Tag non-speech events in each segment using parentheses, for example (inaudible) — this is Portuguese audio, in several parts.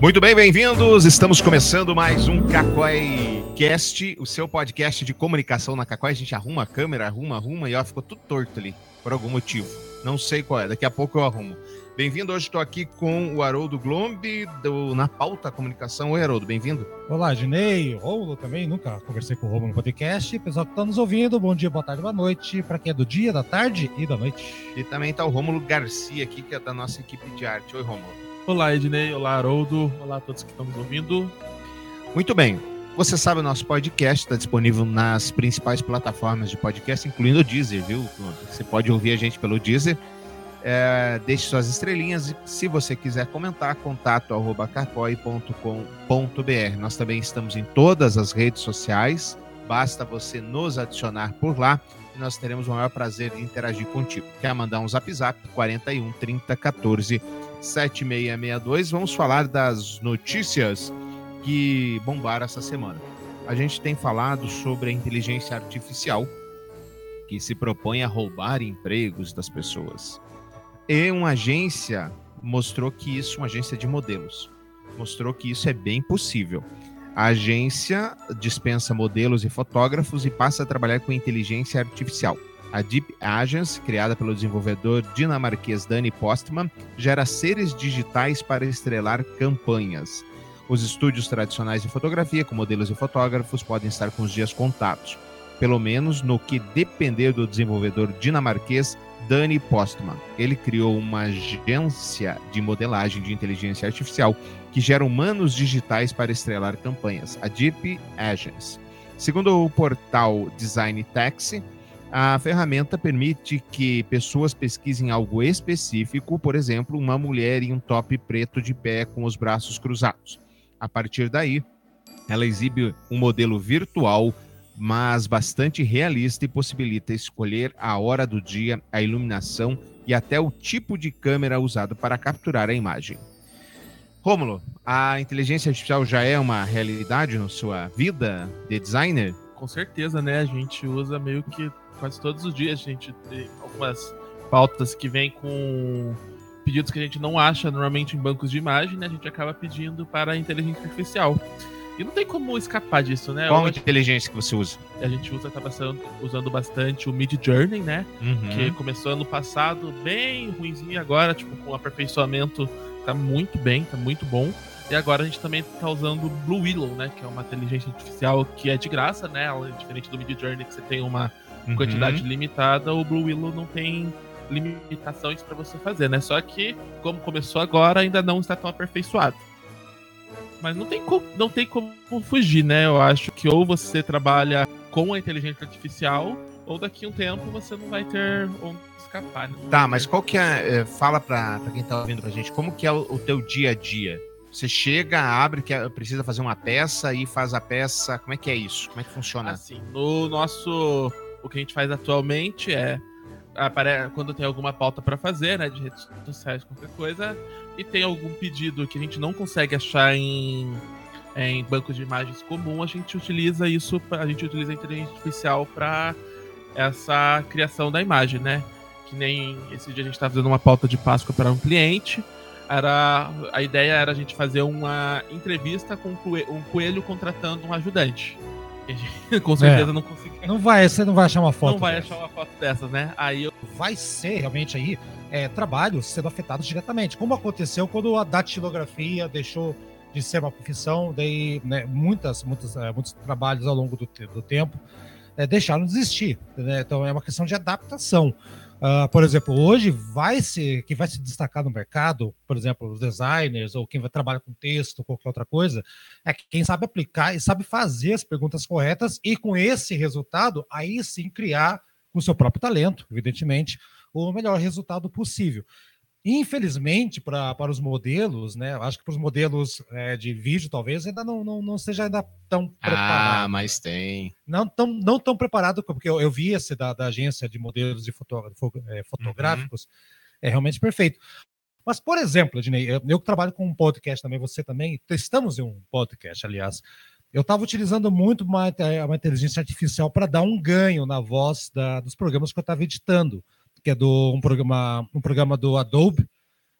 Muito bem, bem-vindos. Estamos começando mais um Cacói Cast, o seu podcast de comunicação na Cacói. A gente arruma a câmera, arruma, arruma e ó, ficou tudo torto ali, por algum motivo. Não sei qual é, daqui a pouco eu arrumo. Bem-vindo, hoje estou aqui com o Haroldo Glombe, do Na Pauta Comunicação. Oi, Haroldo, bem-vindo. Olá, Ginei, Rolo também, nunca conversei com o Romulo no podcast. Pessoal que está nos ouvindo, bom dia, boa tarde, boa noite, para quem é do dia, da tarde e da noite. E também está o Rômulo Garcia aqui, que é da nossa equipe de arte. Oi, Rômulo. Olá, Ednei. Olá, Haroldo. Olá a todos que estão nos ouvindo. Muito bem. Você sabe, o nosso podcast está disponível nas principais plataformas de podcast, incluindo o Deezer, viu? Você pode ouvir a gente pelo Deezer. É, deixe suas estrelinhas e se você quiser comentar, contato carpoi.com.br. Nós também estamos em todas as redes sociais, basta você nos adicionar por lá e nós teremos o maior prazer em interagir contigo. Quer mandar um zap zap 41 30 14 7662. Vamos falar das notícias que bombaram essa semana. A gente tem falado sobre a inteligência artificial que se propõe a roubar empregos das pessoas. E uma agência mostrou que isso, uma agência de modelos, mostrou que isso é bem possível. A agência dispensa modelos e fotógrafos e passa a trabalhar com inteligência artificial. A Deep Agents, criada pelo desenvolvedor dinamarquês Danny Postman, gera seres digitais para estrelar campanhas. Os estúdios tradicionais de fotografia, com modelos e fotógrafos, podem estar com os dias contados, pelo menos no que depender do desenvolvedor dinamarquês Danny Postman. Ele criou uma agência de modelagem de inteligência artificial que gera humanos digitais para estrelar campanhas, a Deep Agents. Segundo o portal Design Taxi, a ferramenta permite que pessoas pesquisem algo específico, por exemplo, uma mulher em um top preto de pé com os braços cruzados. A partir daí, ela exibe um modelo virtual, mas bastante realista e possibilita escolher a hora do dia, a iluminação e até o tipo de câmera usado para capturar a imagem. Rômulo, a inteligência artificial já é uma realidade na sua vida de designer? Com certeza, né? A gente usa meio que quase todos os dias. A gente tem algumas pautas que vêm com pedidos que a gente não acha normalmente em bancos de imagem, né? A gente acaba pedindo para a inteligência artificial. E não tem como escapar disso, né? Qual Hoje, inteligência que você usa? A gente usa, tá usando bastante o Mid Journey, né? Uhum. Que começou ano passado bem ruimzinho agora, tipo, com aperfeiçoamento tá muito bem, tá muito bom. E agora a gente também tá usando o Blue Willow, né? Que é uma inteligência artificial que é de graça, né? Ela é diferente do Mid Journey, que você tem uma uhum. quantidade limitada, o Blue Willow não tem limitações para você fazer, né? Só que, como começou agora, ainda não está tão aperfeiçoado. Mas não tem, como, não tem como fugir, né? Eu acho que ou você trabalha com a inteligência artificial, ou daqui a um tempo você não vai ter onde escapar. Né? Tá, mas qual que é. é fala pra, pra quem tá ouvindo pra gente, como que é o, o teu dia a dia? Você chega, abre, que precisa fazer uma peça e faz a peça. Como é que é isso? Como é que funciona? Assim, no nosso o que a gente faz atualmente é quando tem alguma pauta para fazer, né, de redes sociais, qualquer coisa, e tem algum pedido que a gente não consegue achar em, em bancos de imagens comum, a gente utiliza isso, a gente utiliza a inteligência artificial para essa criação da imagem, né? Que nem esse dia a gente estava fazendo uma pauta de Páscoa para um cliente. Era, a ideia era a gente fazer uma entrevista com um coelho contratando um ajudante. (laughs) com certeza é. não conseguiu. Não vai, você não vai achar uma foto. Não vai dessa. achar uma foto dessas, né? Aí eu... vai ser realmente aí é, trabalhos sendo afetados diretamente, como aconteceu quando a datilografia deixou de ser uma profissão, daí né, muitas, muitas, é, muitos trabalhos ao longo do, do tempo é, deixaram de existir. Né? Então é uma questão de adaptação. Uh, por exemplo, hoje vai se quem vai se destacar no mercado, por exemplo, os designers ou quem vai trabalhar com texto, qualquer outra coisa, é quem sabe aplicar e sabe fazer as perguntas corretas e com esse resultado aí sim criar com seu próprio talento, evidentemente, o melhor resultado possível. Infelizmente, pra, para os modelos, né? Acho que para os modelos é, de vídeo, talvez, ainda não, não, não seja ainda tão preparado. Ah, mas tem. Não tão, não tão preparado, porque eu, eu vi esse da, da agência de modelos de é, fotográficos, uhum. é realmente perfeito. Mas, por exemplo, Ednei, eu, eu que trabalho com um podcast também, você também, estamos em um podcast, aliás. Eu estava utilizando muito uma, uma inteligência artificial para dar um ganho na voz da, dos programas que eu estava editando que é do um programa, um programa do Adobe,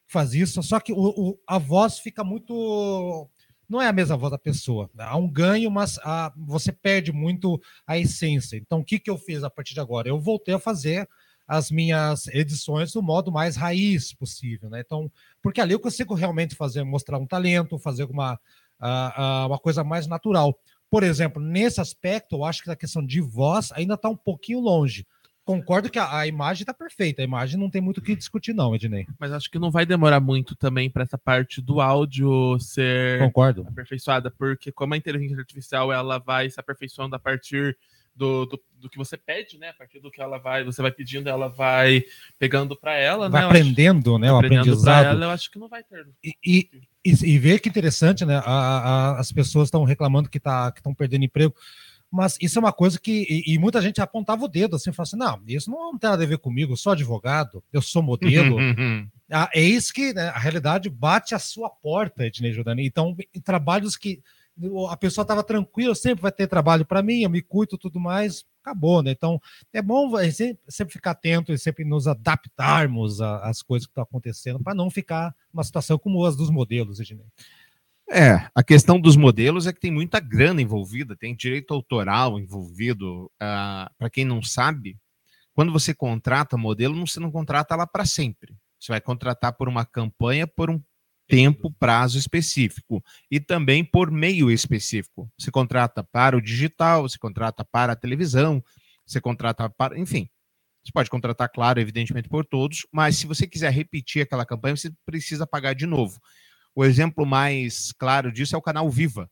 faz isso, só que o, o, a voz fica muito. Não é a mesma voz da pessoa. Há um ganho, mas a, você perde muito a essência. Então, o que, que eu fiz a partir de agora? Eu voltei a fazer as minhas edições do modo mais raiz possível, né? Então, porque ali eu consigo realmente fazer, mostrar um talento, fazer uma, uma coisa mais natural. Por exemplo, nesse aspecto, eu acho que a questão de voz ainda está um pouquinho longe concordo que a, a imagem está perfeita. A imagem não tem muito o que discutir, não, Ednei. Mas acho que não vai demorar muito também para essa parte do áudio ser concordo. aperfeiçoada, porque como a inteligência artificial ela vai se aperfeiçoando a partir do, do, do, que você pede, né? A partir do que ela vai, você vai pedindo, ela vai pegando para ela, vai né? aprendendo, acho, né? O aprendizado. Ela, eu acho que não vai ter. E, e, e, e ver que interessante, né? A, a, as pessoas estão reclamando que tá, estão perdendo emprego. Mas isso é uma coisa que. E, e muita gente apontava o dedo assim, falava assim: não, isso não tem nada a ver comigo, eu sou advogado, eu sou modelo. ah, é isso que né, a realidade bate a sua porta, Ednei Jordani. Então, trabalhos que a pessoa estava tranquila, sempre vai ter trabalho para mim, eu me cuido tudo mais, acabou, né? Então, é bom sempre ficar atento e sempre nos adaptarmos às coisas que estão acontecendo, para não ficar uma situação como as dos modelos, Ednei. É, a questão dos modelos é que tem muita grana envolvida, tem direito autoral envolvido. Uh, ah, para quem não sabe, quando você contrata modelo, você não contrata ela para sempre. Você vai contratar por uma campanha por um tempo, prazo específico e também por meio específico. Você contrata para o digital, você contrata para a televisão, você contrata para, enfim. Você pode contratar, claro, evidentemente por todos, mas se você quiser repetir aquela campanha, você precisa pagar de novo. O exemplo mais claro disso é o canal Viva,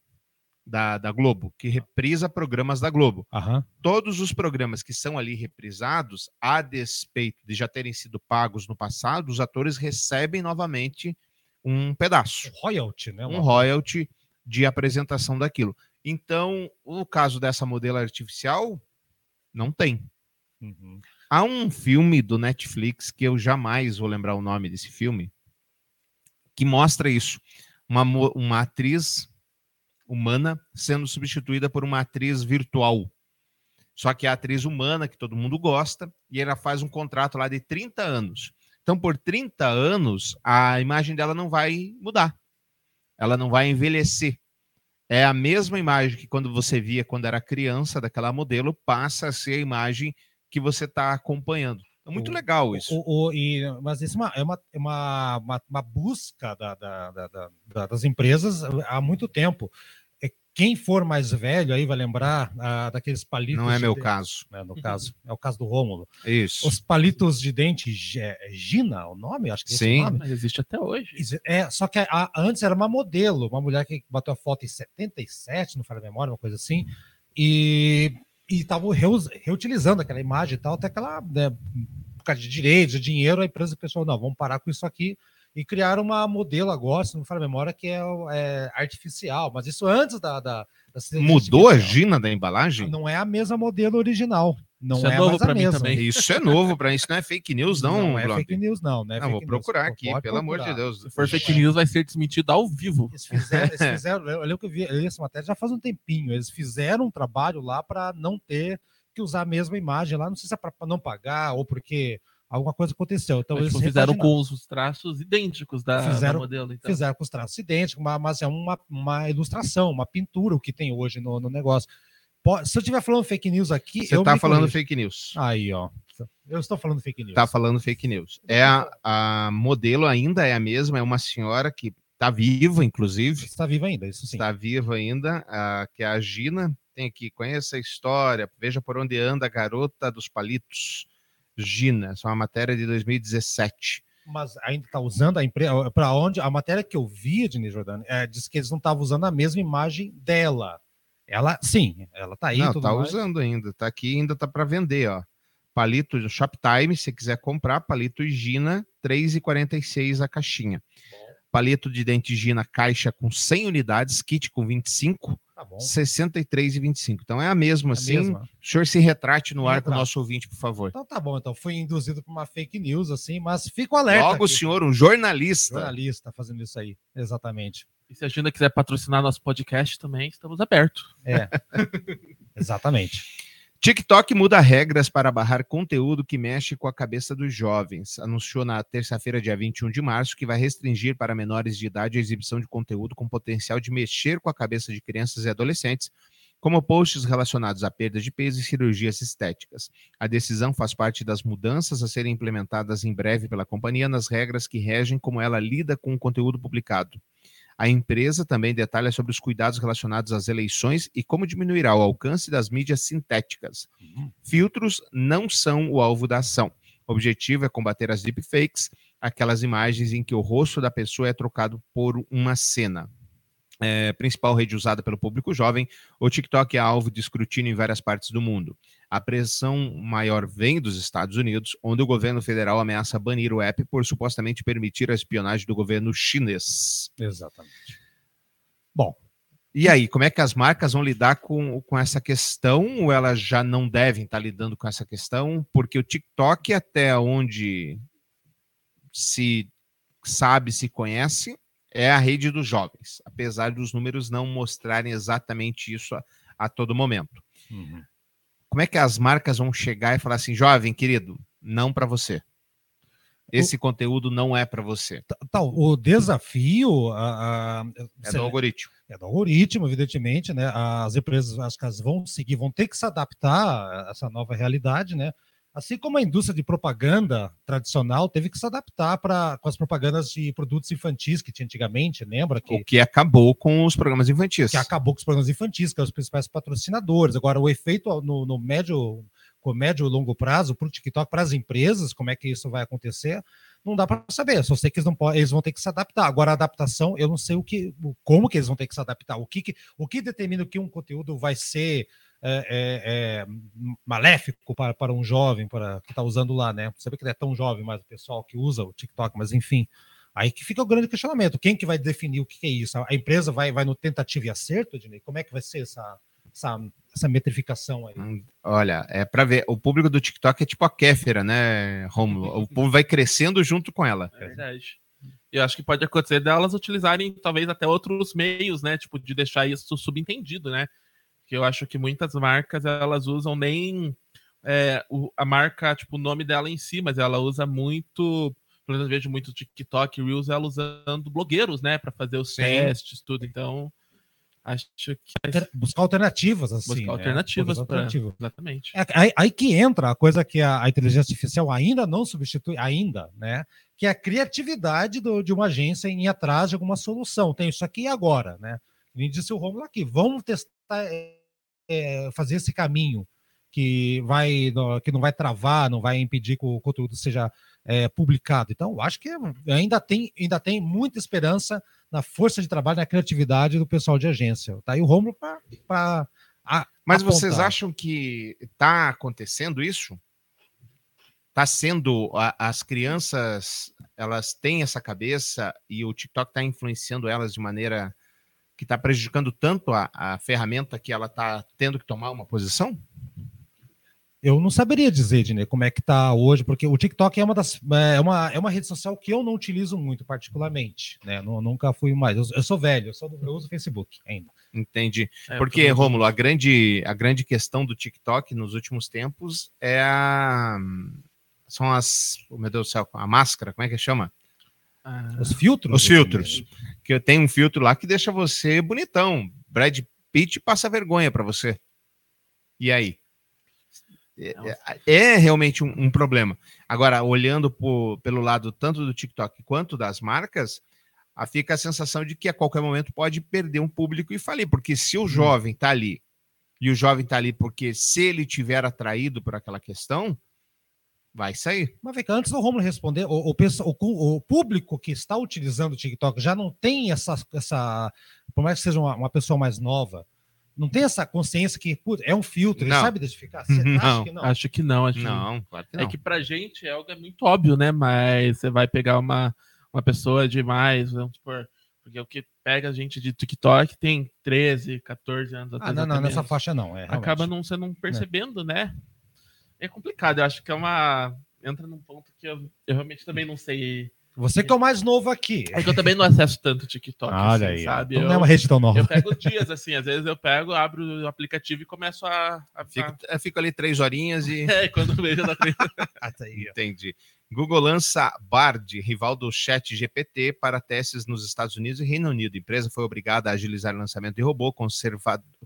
da, da Globo, que reprisa programas da Globo. Uhum. Todos os programas que são ali reprisados, a despeito de já terem sido pagos no passado, os atores recebem novamente um pedaço. Um royalty, né? Um royalty de apresentação daquilo. Então, o caso dessa modelo artificial, não tem. Uhum. Há um filme do Netflix que eu jamais vou lembrar o nome desse filme, que mostra isso. Uma, uma atriz humana sendo substituída por uma atriz virtual. Só que a atriz humana, que todo mundo gosta, e ela faz um contrato lá de 30 anos. Então, por 30 anos, a imagem dela não vai mudar. Ela não vai envelhecer. É a mesma imagem que quando você via quando era criança daquela modelo, passa a ser a imagem que você está acompanhando. É muito o, legal isso. O, o, e, mas isso é uma, é uma, é uma, uma, uma busca da, da, da, das empresas há muito tempo. É, quem for mais velho aí vai lembrar ah, daqueles palitos. Não é meu caso. É, no caso, é o caso do Rômulo. Isso. Os palitos de dente Gina, o nome? Acho que é Sim, nome. mas existe até hoje. É, só que a, antes era uma modelo, uma mulher que bateu a foto em 77, não falo a memória, uma coisa assim. E e estavam reutilizando aquela imagem e tal, até aquela, né, por causa de direitos, de dinheiro, a empresa pensou, não, vamos parar com isso aqui, e criaram uma modelo agora, se não me falo a memória, que é, é artificial, mas isso antes da... da, da Mudou a Gina da embalagem? Não é a mesma modelo original. Não isso é, é novo para mim também. (laughs) Isso é novo para isso não é fake news não. Não é fake news não, né? Não, vou procurar aqui, pelo procurar. amor de Deus. Se for fake news vai ser desmentido ao vivo. Eles fizeram, eles (laughs) fizeram eu lembro que eu vi essa matéria já faz um tempinho. Eles fizeram um trabalho lá para não ter que usar a mesma imagem lá, não sei se é para não pagar ou porque alguma coisa aconteceu. Então mas, eles tipo, fizeram com os traços idênticos da, fizeram, da modelo. Então. Fizeram com os traços idênticos, mas, mas é uma, uma ilustração, uma pintura o que tem hoje no, no negócio. Se eu estiver falando fake news aqui. Você está falando fake news. Aí, ó. Eu estou falando fake news. Está falando fake news. É a, a modelo ainda é a mesma, é uma senhora que está viva, inclusive. Está viva ainda, isso sim. Está viva ainda, a, que é a Gina. Tem aqui, conheça a história, veja por onde anda a garota dos palitos. Gina, essa é uma matéria de 2017 mas ainda está usando a empresa. Para onde? A matéria que eu vi, Dini Jordani, é, diz que eles não estavam usando a mesma imagem dela. Ela, sim, ela tá aí. Não, tá mais. usando ainda, tá aqui, ainda tá para vender, ó. Palito Shoptime, se quiser comprar, palito Gina, 3,46 a caixinha. Palito de dente Gina, caixa com 100 unidades, kit com 25, tá 63,25. Então é a mesma, é assim. Mesma. O senhor se retrate no ar com o nosso ouvinte, por favor. Então tá bom, então fui induzido por uma fake news, assim, mas fico alerta. Logo aqui. o senhor, um jornalista. Jornalista fazendo isso aí, exatamente. E se a Gina quiser patrocinar nosso podcast também, estamos abertos. É. (laughs) Exatamente. TikTok muda regras para barrar conteúdo que mexe com a cabeça dos jovens. Anunciou na terça-feira, dia 21 de março, que vai restringir para menores de idade a exibição de conteúdo com potencial de mexer com a cabeça de crianças e adolescentes, como posts relacionados à perda de peso e cirurgias estéticas. A decisão faz parte das mudanças a serem implementadas em breve pela companhia nas regras que regem como ela lida com o conteúdo publicado. A empresa também detalha sobre os cuidados relacionados às eleições e como diminuirá o alcance das mídias sintéticas. Uhum. Filtros não são o alvo da ação. O objetivo é combater as deepfakes, aquelas imagens em que o rosto da pessoa é trocado por uma cena é, principal rede usada pelo público jovem, o TikTok é alvo de escrutínio em várias partes do mundo. A pressão maior vem dos Estados Unidos, onde o governo federal ameaça banir o app por supostamente permitir a espionagem do governo chinês. Exatamente. Bom. E aí, como é que as marcas vão lidar com, com essa questão? Ou elas já não devem estar lidando com essa questão? Porque o TikTok, até onde se sabe, se conhece, é a rede dos jovens, apesar dos números não mostrarem exatamente isso a, a todo momento. Uhum. Como é que as marcas vão chegar e falar assim, jovem, querido, não para você? Esse o... conteúdo não é para você. Tá, o desafio a, a, é do algoritmo. É do algoritmo, evidentemente, né? As empresas, as casas vão seguir, vão ter que se adaptar a essa nova realidade, né? Assim como a indústria de propaganda tradicional teve que se adaptar para com as propagandas de produtos infantis que tinha antigamente, lembra? Que, o que acabou com os programas infantis. Que acabou com os programas infantis, que eram os principais patrocinadores. Agora, o efeito no, no médio, com médio e longo prazo para o TikTok, para as empresas, como é que isso vai acontecer, não dá para saber. Só sei que eles, não podem, eles vão ter que se adaptar. Agora, a adaptação, eu não sei o que, como que eles vão ter que se adaptar. O que, que o que determina que um conteúdo vai ser é, é, é, maléfico para, para um jovem para que está usando lá, né? Vê que ele é tão jovem, mas o pessoal que usa o TikTok, mas enfim. Aí que fica o grande questionamento. Quem que vai definir o que, que é isso? A empresa vai, vai no tentativa e acerto, Ednei? Como é que vai ser essa, essa, essa metrificação aí? Hum, olha, é para ver. O público do TikTok é tipo a Kéfera, né, Romulo? O (laughs) povo vai crescendo junto com ela. É verdade. Eu acho que pode acontecer delas utilizarem talvez até outros meios, né? Tipo, de deixar isso subentendido, né? que eu acho que muitas marcas elas usam nem é, o, a marca, tipo, o nome dela em si, mas ela usa muito, pelo menos vejo muito TikTok Reels, ela usando blogueiros, né, para fazer os Sim. testes, tudo. Então, acho que buscar alternativas assim buscar alternativas, é, pra... exatamente. É, aí, aí, que entra a coisa que a, a, inteligência artificial ainda não substitui ainda né? Que é a criatividade do, de uma agência em ir atrás de alguma solução. Tem isso aqui agora né? Nem disse o Romulo aqui. Vamos testar é, fazer esse caminho que vai que não vai travar, não vai impedir que o conteúdo seja é, publicado. Então, acho que ainda tem, ainda tem muita esperança na força de trabalho, na criatividade do pessoal de agência. Tá aí o Romulo para. Mas apontar. vocês acham que está acontecendo isso? Está sendo. A, as crianças elas têm essa cabeça e o TikTok está influenciando elas de maneira que está prejudicando tanto a, a ferramenta que ela está tendo que tomar uma posição? Eu não saberia dizer, Dine, como é que está hoje, porque o TikTok é uma das é uma, é uma rede social que eu não utilizo muito particularmente, né? Eu nunca fui mais. Eu, eu sou velho, eu, sou, eu uso Facebook ainda. Entendi. É, porque, Rômulo, a grande, a grande questão do TikTok nos últimos tempos é a. São as. Oh, meu Deus do céu, a máscara, como é que chama? Ah, os filtros? Os filtros. Que tem um filtro lá que deixa você bonitão. Brad Pitt passa vergonha para você. E aí? É, é, é realmente um, um, problema. Agora, olhando por, pelo lado tanto do TikTok quanto das marcas, a fica a sensação de que a qualquer momento pode perder um público e falir, porque se o uhum. jovem está ali, e o jovem está ali porque se ele tiver atraído por aquela questão, Vai sair. Mas vem cá, antes do Romulo responder, o, o, o, o, público que está utilizando o TikTok já não tem essa, essa por mais que seja uma, uma pessoa mais nova, não tem essa consciência que putz, é um filtro, não. ele sabe identificar? Você não. Acha que não? Acho que não. Acho não, claro que é não. É que pra gente é algo é muito óbvio, né? Mas você vai pegar uma, uma pessoa de mais, vamos supor, porque o que pega a gente de TikTok tem 13, 14 anos. Ah, não, não, nessa faixa não. É, Acaba não, você não percebendo, é. né? é complicado. Eu acho que é uma. Entra num ponto que eu, eu realmente também não sei Você que é o mais novo aqui. É que eu também não acesso tanto TikTok, Olha assim, aí, sabe? Não eu, é uma rede tão nova. Eu pego dias, assim, às vezes eu pego, abro o aplicativo e começo a... a fico, a... fico ali três horinhas e... (laughs) É, quando vejo da três... Ah, (laughs) tá Entendi. Google lança Bard, rival do Chat GPT, para testes nos Estados Unidos e Reino Unido. A empresa foi obrigada a agilizar o lançamento de robô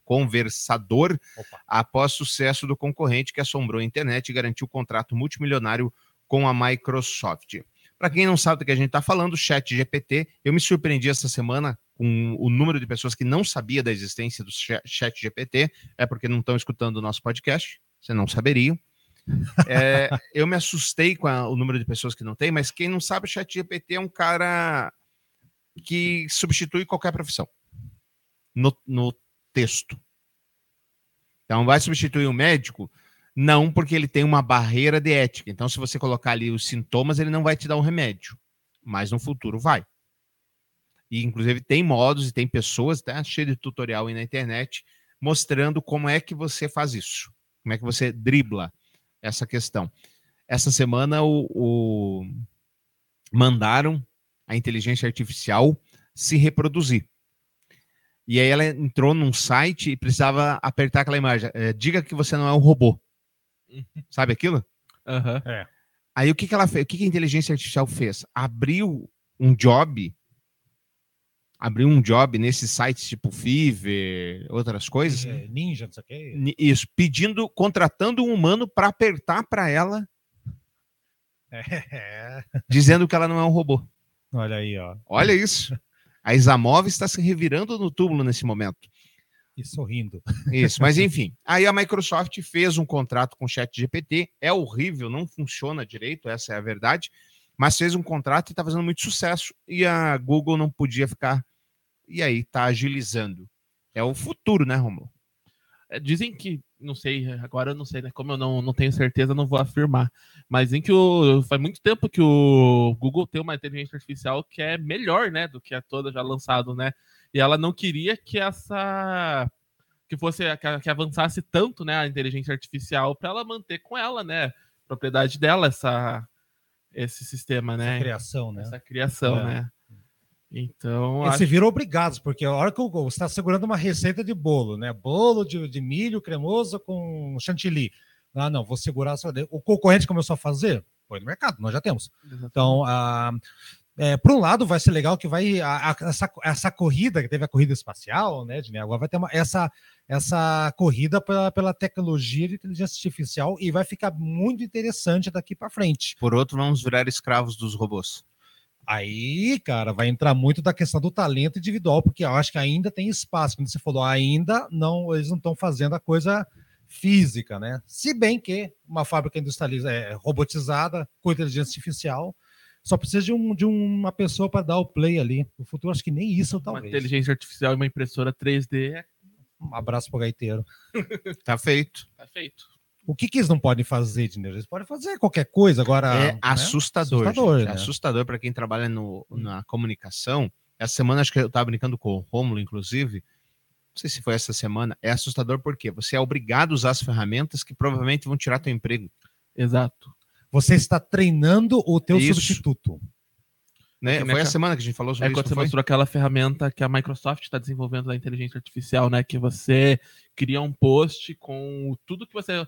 conversador Opa. após sucesso do concorrente que assombrou a internet e garantiu o contrato multimilionário com a Microsoft. Para quem não sabe do que a gente está falando, o Chat GPT, eu me surpreendi essa semana com o número de pessoas que não sabia da existência do Chat GPT, é porque não estão escutando o nosso podcast, você não saberia. É, eu me assustei com a, o número de pessoas que não tem, mas quem não sabe, o Chat GPT é um cara que substitui qualquer profissão no, no texto. Então, vai substituir um médico? Não, porque ele tem uma barreira de ética. Então, se você colocar ali os sintomas, ele não vai te dar um remédio. Mas no futuro vai. E, inclusive, tem modos e tem pessoas, tá cheio de tutorial aí na internet, mostrando como é que você faz isso. Como é que você dribla essa questão. Essa semana, o, o mandaram a inteligência artificial se reproduzir. E aí ela entrou num site e precisava apertar aquela imagem. É, diga que você não é um robô. Sabe aquilo? Uhum. É. Aí o que, que ela fez? O que, que a inteligência artificial fez? Abriu um job, abriu um job nesses sites tipo Fiverr, outras coisas. É, ninja, não sei o que. Isso, pedindo, contratando um humano para apertar para ela, é. dizendo que ela não é um robô. Olha aí, ó. Olha isso. A Isamov está se revirando no túmulo nesse momento e sorrindo. Isso, mas (laughs) enfim. Aí a Microsoft fez um contrato com o ChatGPT, é horrível, não funciona direito, essa é a verdade, mas fez um contrato e está fazendo muito sucesso. E a Google não podia ficar. E aí está agilizando. É o futuro, né, Romulo? É, dizem que, não sei, agora eu não sei, né? Como eu não, não tenho certeza, não vou afirmar. Mas em que o, faz muito tempo que o Google tem uma inteligência artificial que é melhor, né, do que a toda já lançado, né? E ela não queria que essa que fosse que, que avançasse tanto, né, a inteligência artificial para ela manter com ela, né, propriedade dela essa esse sistema, né? Essa criação, né? Essa criação, é. né? Então. E acho... viram obrigados, porque a hora que você está segurando uma receita de bolo, né? Bolo de, de milho cremoso com chantilly. Ah, não, vou segurar. O concorrente começou a fazer? Foi no mercado, nós já temos. Exatamente. Então, a, é, por um lado, vai ser legal que vai a, a, essa, essa corrida, que teve a corrida espacial, né, Ednei? Agora vai ter uma, essa, essa corrida pela, pela tecnologia de inteligência artificial e vai ficar muito interessante daqui para frente. Por outro, vamos virar escravos dos robôs. Aí, cara, vai entrar muito da questão do talento individual, porque eu acho que ainda tem espaço. Como você falou, ainda não, eles não estão fazendo a coisa física, né? Se bem que uma fábrica industrializada, é, robotizada com inteligência artificial só precisa de, um, de uma pessoa para dar o play ali. No futuro, acho que nem isso, talvez. Uma inteligência artificial e uma impressora 3D. É um abraço pro gaiteiro. (laughs) tá feito. Tá feito. O que, que eles não podem fazer, dinheiro? Eles podem fazer qualquer coisa agora. É né? assustador. Assustador, né? assustador para quem trabalha no, na comunicação. Essa semana, acho que eu estava brincando com o Romulo, inclusive. Não sei se foi essa semana. É assustador porque você é obrigado a usar as ferramentas que provavelmente vão tirar teu emprego. Exato. Você está treinando o teu isso. substituto. Né? Foi a semana que a gente falou sobre é isso. É quando você foi? mostrou aquela ferramenta que a Microsoft está desenvolvendo da inteligência artificial, né? Que você cria um post com tudo que você.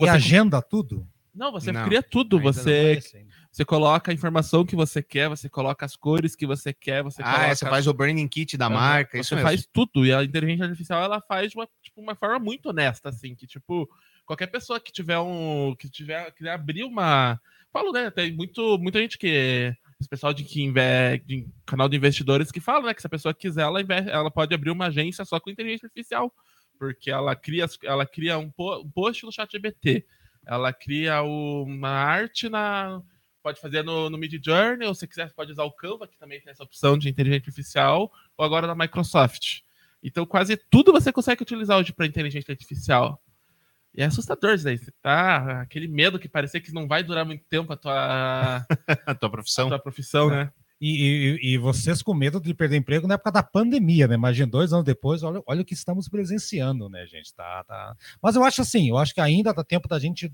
E agenda tudo? Não, você não, cria tudo. Você, é você coloca a informação que você quer, você coloca as cores que você quer, você ah, coloca... você faz o branding kit da marca, isso Você mesmo. faz tudo. E a inteligência artificial ela faz de uma, tipo, uma forma muito honesta, assim, que tipo qualquer pessoa que tiver um. que tiver. que abrir uma. Falo, né? Tem muito, muita gente que. Esse pessoal de que investe. canal de investidores que fala, né? Que se a pessoa quiser, ela, investe, ela pode abrir uma agência só com inteligência artificial. Porque ela cria, ela cria um, um post no chat GBT. Ela cria uma arte na. Pode fazer no, no Mid Journey, ou se quiser, pode usar o Canva, que também tem essa opção de inteligência artificial, ou agora da Microsoft. Então, quase tudo você consegue utilizar hoje para inteligência artificial. E é assustador isso daí. Você tá. Aquele medo que parecia que não vai durar muito tempo a tua. (laughs) a tua profissão. A tua profissão, né? E, e, e, vocês com medo de perder emprego na época da pandemia, né? Imagina, dois anos depois, olha, olha o que estamos presenciando, né, gente? Tá, tá... Mas eu acho assim, eu acho que ainda dá tempo da gente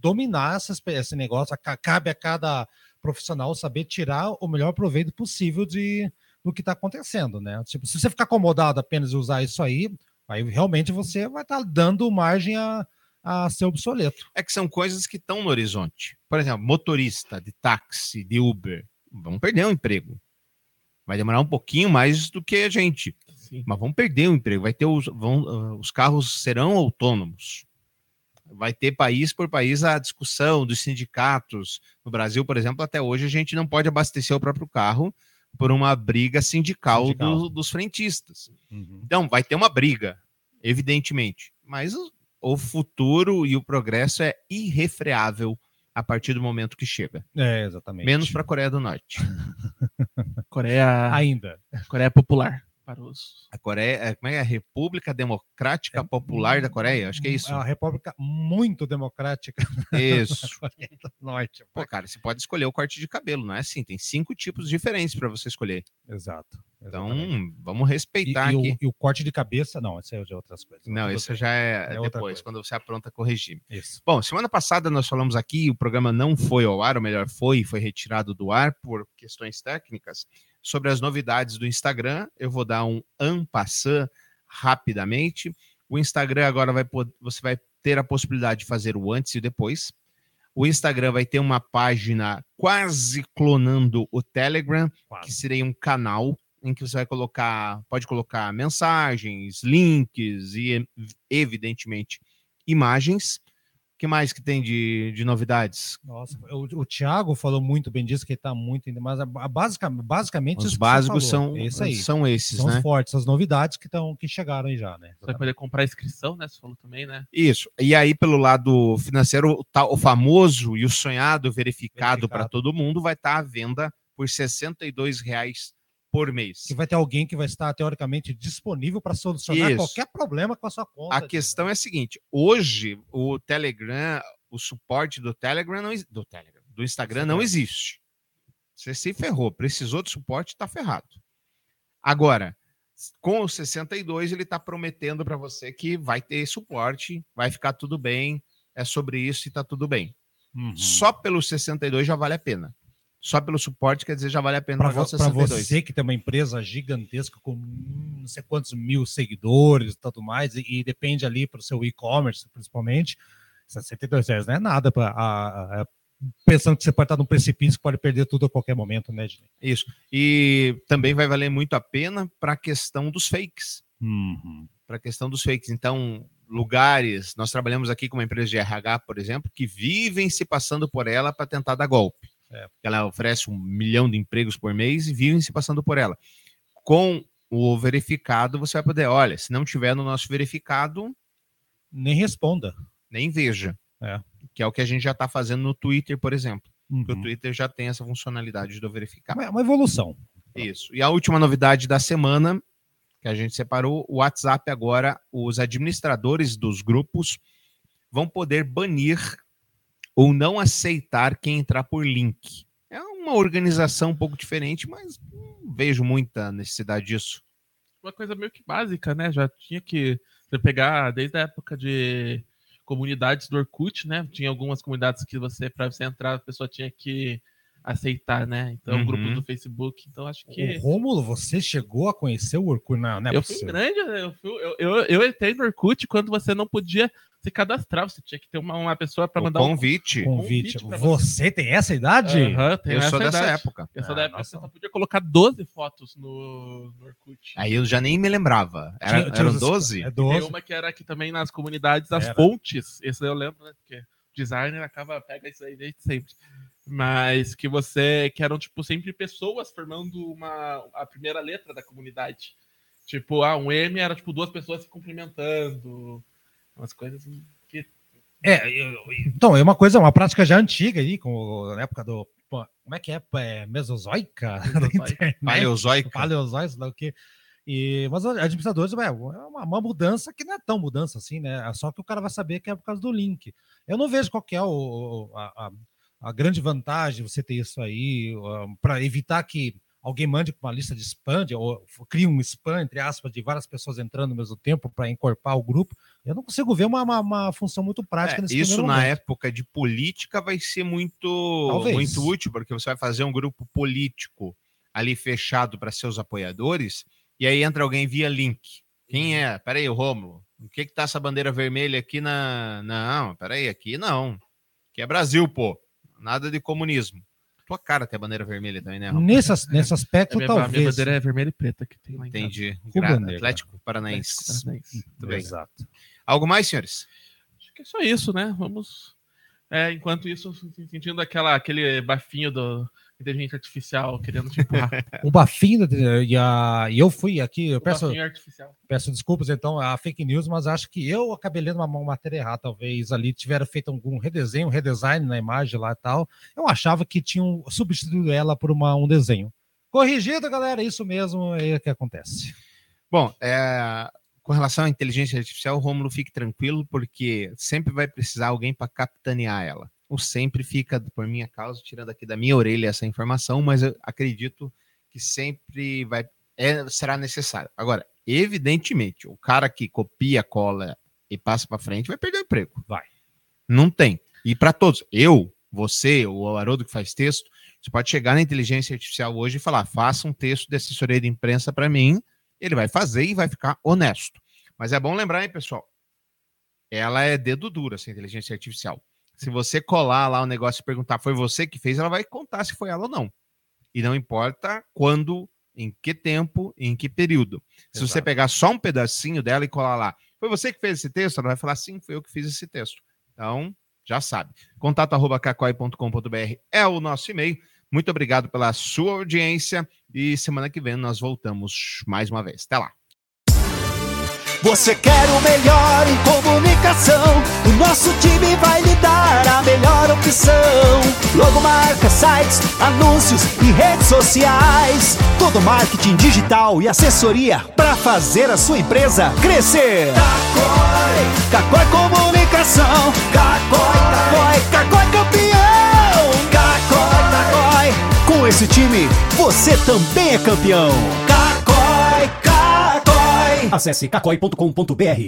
dominar essas, esse negócio. Cabe a cada profissional saber tirar o melhor proveito possível de, do que está acontecendo, né? Tipo, se você ficar acomodado apenas usar isso aí, aí realmente você vai estar tá dando margem a, a ser obsoleto. É que são coisas que estão no horizonte. Por exemplo, motorista de táxi, de Uber, vão perder o um emprego. Vai demorar um pouquinho mais do que a gente. Sim. Mas vão perder o emprego. Vai ter os, vão, os carros serão autônomos. Vai ter país por país a discussão dos sindicatos. No Brasil, por exemplo, até hoje a gente não pode abastecer o próprio carro por uma briga sindical, sindical. Do, dos frentistas. Uhum. Então, vai ter uma briga, evidentemente. Mas o, futuro e o progresso é irrefreável a partir do momento que chega. É, exatamente. Menos para a Coreia do Norte. (laughs) Coreia ainda. Coreia Popular para os. A Coreia, é, como é, é a República Democrática é, Popular da Coreia? Acho que é isso. É uma república muito democrática. Isso. (laughs) Norte. Pô, cara, você pode escolher o corte de cabelo, não é assim? Tem cinco tipos diferentes para você escolher. Exato. Então, vamos respeitar e. E o, e o, corte de cabeça, não, esse é de outras coisas. Não, isso já é, é depois, quando você apronta regime. Isso. Bom, semana passada nós falamos aqui, o programa não foi ao ar, ou melhor, foi, foi retirado do ar por questões técnicas sobre as novidades do Instagram. Eu vou dar um ampassant rapidamente. O Instagram agora vai você vai ter a possibilidade de fazer o antes e o depois. O Instagram vai ter uma página quase clonando o Telegram, quase. que seria um canal em que você vai colocar, pode colocar mensagens, links e evidentemente imagens que mais que tem de, de novidades? Nossa, o, o Thiago falou muito bem disso, que está muito, mas a, a, basic, basicamente os básicos são, aí. são esses, são né? os fortes, as novidades que, tão, que chegaram aí já, né? Você vai poder comprar inscrição, né? Você falou também, né? Isso. E aí, pelo lado financeiro, o, o famoso e o sonhado verificado, verificado. para todo mundo vai estar tá à venda por R$ 62,00 por mês. Que vai ter alguém que vai estar teoricamente disponível para solucionar Isso. qualquer problema com a sua conta. A questão é a seguinte: hoje o Telegram, o suporte do Telegram não do Telegram, do Instagram não existe. Você se ferrou, precisou de suporte, está ferrado. Agora, com o 62 ele está prometendo para você que vai ter suporte, vai ficar tudo bem, é sobre isso e está tudo bem. Uhum. Só pelo 62 já vale a pena só pelo suporte, quer dizer, já vale a pena para você que tem uma empresa gigantesca com não sei quantos mil seguidores e tudo mais, e, e depende ali para o seu e-commerce, principalmente, 62 reais não é nada para pensando que você pode estar num precipício pode perder tudo a qualquer momento, né, Ednei? Isso. E também vai valer muito a pena para a questão dos fakes. Uhum. Para a questão dos fakes. Então, lugares, nós trabalhamos aqui com uma empresa de RH, por exemplo, que vivem se passando por ela para tentar dar golpe. É, ela oferece um milhão de empregos por mês e vivem se passando por ela. Com o verificado, você vai poder, olha, se não tiver no nosso verificado. Nem responda. Nem veja. É. Que é o que a gente já está fazendo no Twitter, por exemplo. Uhum. o Twitter já tem essa funcionalidade do verificado. É uma evolução. Isso. E a última novidade da semana, que a gente separou, o WhatsApp agora, os administradores dos grupos vão poder banir ou não aceitar quem entrar por link. É uma organização um pouco diferente, mas não vejo muita necessidade disso. Uma coisa meio que básica, né? Já tinha que pegar desde a época de comunidades do Orkut, né? Tinha algumas comunidades que você, para você entrar, a pessoa tinha que aceitar, né? Então, uhum. grupos do Facebook. Então, acho que. Ô, Rômulo, você chegou a conhecer o Orkut? Não, não é eu fui grande, eu, fui, eu, eu, eu, entrei no Orkut quando você não podia se cadastrar, você tinha que ter uma, uma pessoa para mandar convite. um convite. convite você. você tem essa idade? Uhum, eu essa sou dessa idade. época. Eu sou ah, da época você só podia colocar 12 fotos no, no Orkut. Aí eu já nem me lembrava. Era, tinha, eram 12? É 12. tem uma que era aqui também nas comunidades, as era. fontes. Esse eu lembro, né? Porque designer acaba, pega isso aí desde sempre mas que você que eram tipo sempre pessoas formando uma a primeira letra da comunidade. Tipo, ah, um M era tipo duas pessoas se cumprimentando, umas coisas que é, então, é uma coisa, uma prática já antiga aí, com na época do como é que é, é mesozoica, (laughs) paleozoica, paleozoica, lá o que. E, mas administradores é uma, uma, mudança que não é tão mudança assim, né? É só que o cara vai saber que é por causa do link. Eu não vejo qual é o, a, a, a grande vantagem você ter isso aí, para evitar que alguém mande uma lista de spam, de, ou cria um spam, entre aspas, de várias pessoas entrando ao mesmo tempo para encorpar o grupo. Eu não consigo ver uma, uma, uma função muito prática é, nesse Isso na momento. época de política vai ser muito, muito útil, porque você vai fazer um grupo político ali fechado para seus apoiadores, e aí entra alguém via link. Quem é? Peraí, Rômulo. O que que tá essa bandeira vermelha aqui na. Não, peraí, aqui não. Aqui é Brasil, pô. Nada de comunismo. Tua cara tem a bandeira vermelha também, né? Rômulo? Nesse, nesse aspecto, A minha, a talvez. minha bandeira é vermelha e preta que tem lá. Entendi. Gra-. Atlético Paranaense. Atlético Paranaense. Muito bem. Exato. Algo mais, senhores? Acho que é só isso, né? Vamos. É, enquanto isso, sentindo aquela, aquele bafinho do inteligência artificial querendo te empurrar. (laughs) O bafinho, e, a, e eu fui aqui, eu O peço, artificial. peço desculpas então a fake news, mas acho que eu acabei lendo uma, uma matéria errada, talvez ali tiveram feito algum redesenho, redesign na imagem lá e tal. Eu achava que tinham substituído ela por uma, um desenho. Corrigido, galera, isso mesmo é o que acontece. Bom, é, com relação à inteligência artificial, o Rômulo fique tranquilo, porque sempre vai precisar alguém para capitanear ela. Sempre fica, por minha causa, tirando aqui da minha orelha essa informação, mas eu acredito que sempre vai é, será necessário. Agora, evidentemente, o cara que copia, cola e passa para frente vai perder o emprego. Vai. Não tem. E para todos, eu, você, o Haroldo que faz texto, você pode chegar na inteligência artificial hoje e falar: faça um texto de assessoria de imprensa para mim. Ele vai fazer e vai ficar honesto. Mas é bom lembrar, hein, pessoal? Ela é dedo duro, essa inteligência artificial. Se você colar lá o negócio e perguntar, foi você que fez, ela vai contar se foi ela ou não. E não importa quando, em que tempo, em que período. Se você Exato. pegar só um pedacinho dela e colar lá, foi você que fez esse texto? Ela vai falar, sim, foi eu que fiz esse texto. Então, já sabe. Contato arroba é o nosso e-mail. Muito obrigado pela sua audiência e semana que vem nós voltamos mais uma vez. Até lá. Você quer o melhor em comunicação? O nosso time vai lhe dar a melhor opção. Logomarca, sites, anúncios e redes sociais. Todo marketing digital e assessoria para fazer a sua empresa crescer. Cacói, Cacói Comunicação. Cacói, Cacói, Cacói campeão. Cacói, Cacói. Com esse time, você também é campeão. Acesse cacói.com.br.